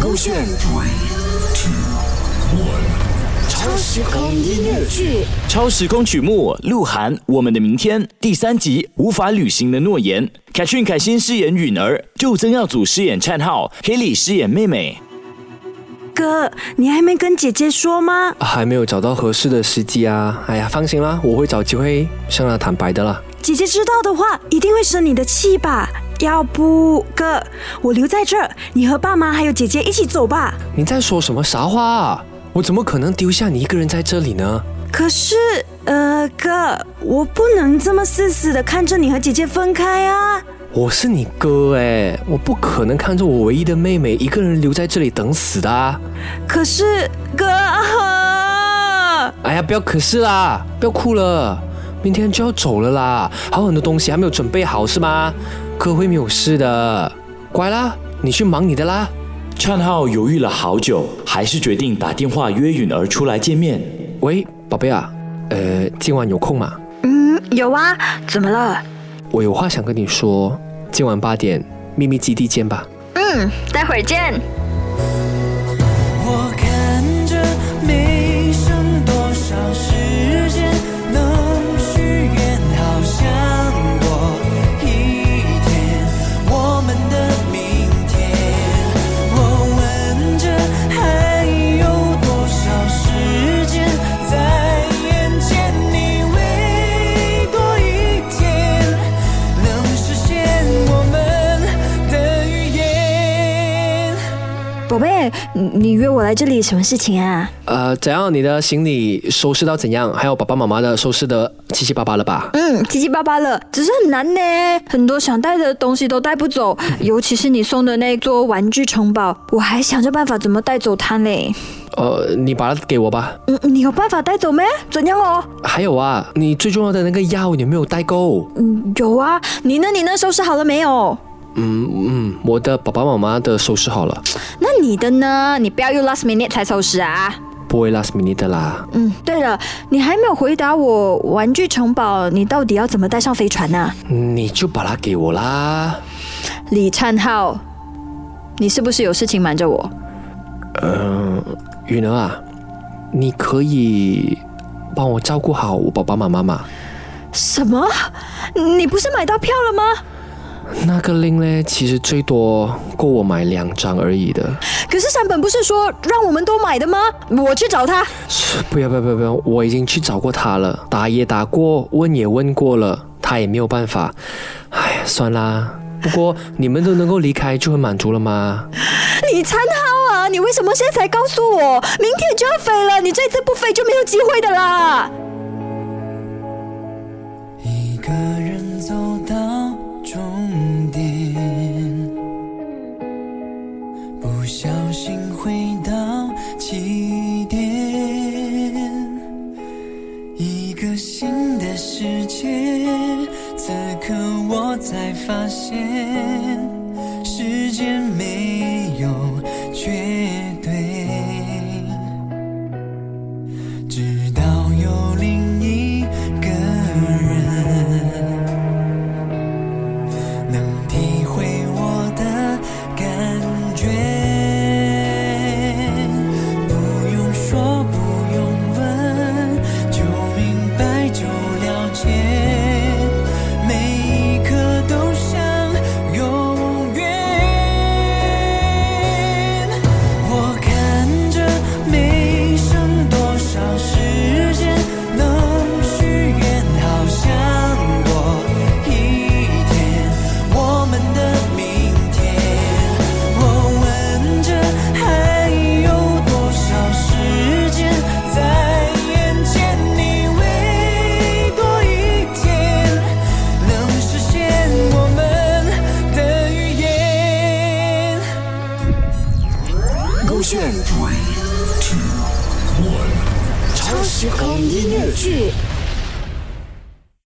勾选 three two one 超时空音乐剧。超时空曲目，鹿晗，《我们的明天》第三集，无法履行的诺言。凯俊、凯欣饰演允儿，就曾耀祖饰演灿浩，Haley 饰演妹妹。哥，你还没跟姐姐说吗？还没有找到合适的时机啊！哎呀，放心啦，我会找机会向她坦白的啦。姐姐知道的话，一定会生你的气吧？要不，哥，我留在这儿，你和爸妈还有姐姐一起走吧。你在说什么啥话啊？我怎么可能丢下你一个人在这里呢？可是，呃，哥，我不能这么死死的看着你和姐姐分开啊。我是你哥哎，我不可能看着我唯一的妹妹一个人留在这里等死的啊。可是，哥，哎呀，不要可是啦，不要哭了，明天就要走了啦，还有很多东西还没有准备好是吗？哥会没有事的，乖啦，你去忙你的啦。灿浩犹豫了好久，还是决定打电话约允儿出来见面。喂，宝贝啊，呃，今晚有空吗？嗯，有啊，怎么了？我有话想跟你说，今晚八点秘密基地见吧。嗯，待会儿见。宝贝，你你约我来这里什么事情啊？呃，怎样？你的行李收拾到怎样？还有爸爸妈妈的收拾的七七八八了吧？嗯，七七八八了，只是很难呢，很多想带的东西都带不走，尤其是你送的那座玩具城堡，我还想着办法怎么带走它呢。呃，你把它给我吧。嗯，你有办法带走没？怎样哦？还有啊，你最重要的那个药，你有没有带够？嗯，有啊。你呢？你呢？收拾好了没有？嗯嗯，我的爸爸妈妈的收拾好了，那你的呢？你不要用 last minute 才收拾啊。不会 last minute 的啦。嗯，对了，你还没有回答我，玩具城堡你到底要怎么带上飞船呢、你就把它给我啦。李灿浩，你是不是有事情瞒着我？嗯、允儿啊，你可以帮我照顾好我爸爸妈妈吗？什么？你不是买到票了吗？那个令呢，其实最多够我买两张而已的。可是山本不是说让我们都买的吗？我去找他。不要不要不要不要，我已经去找过他了，打也打过，问也问过了，他也没有办法。哎，算啦。不过你们都能够离开，就很满足了吗？李灿浩啊，你为什么现在才告诉我？明天就要飞了，你这次不飞就没有机会的啦。世界。此刻我才发现，时间没勾选 three two one 超时空音乐剧。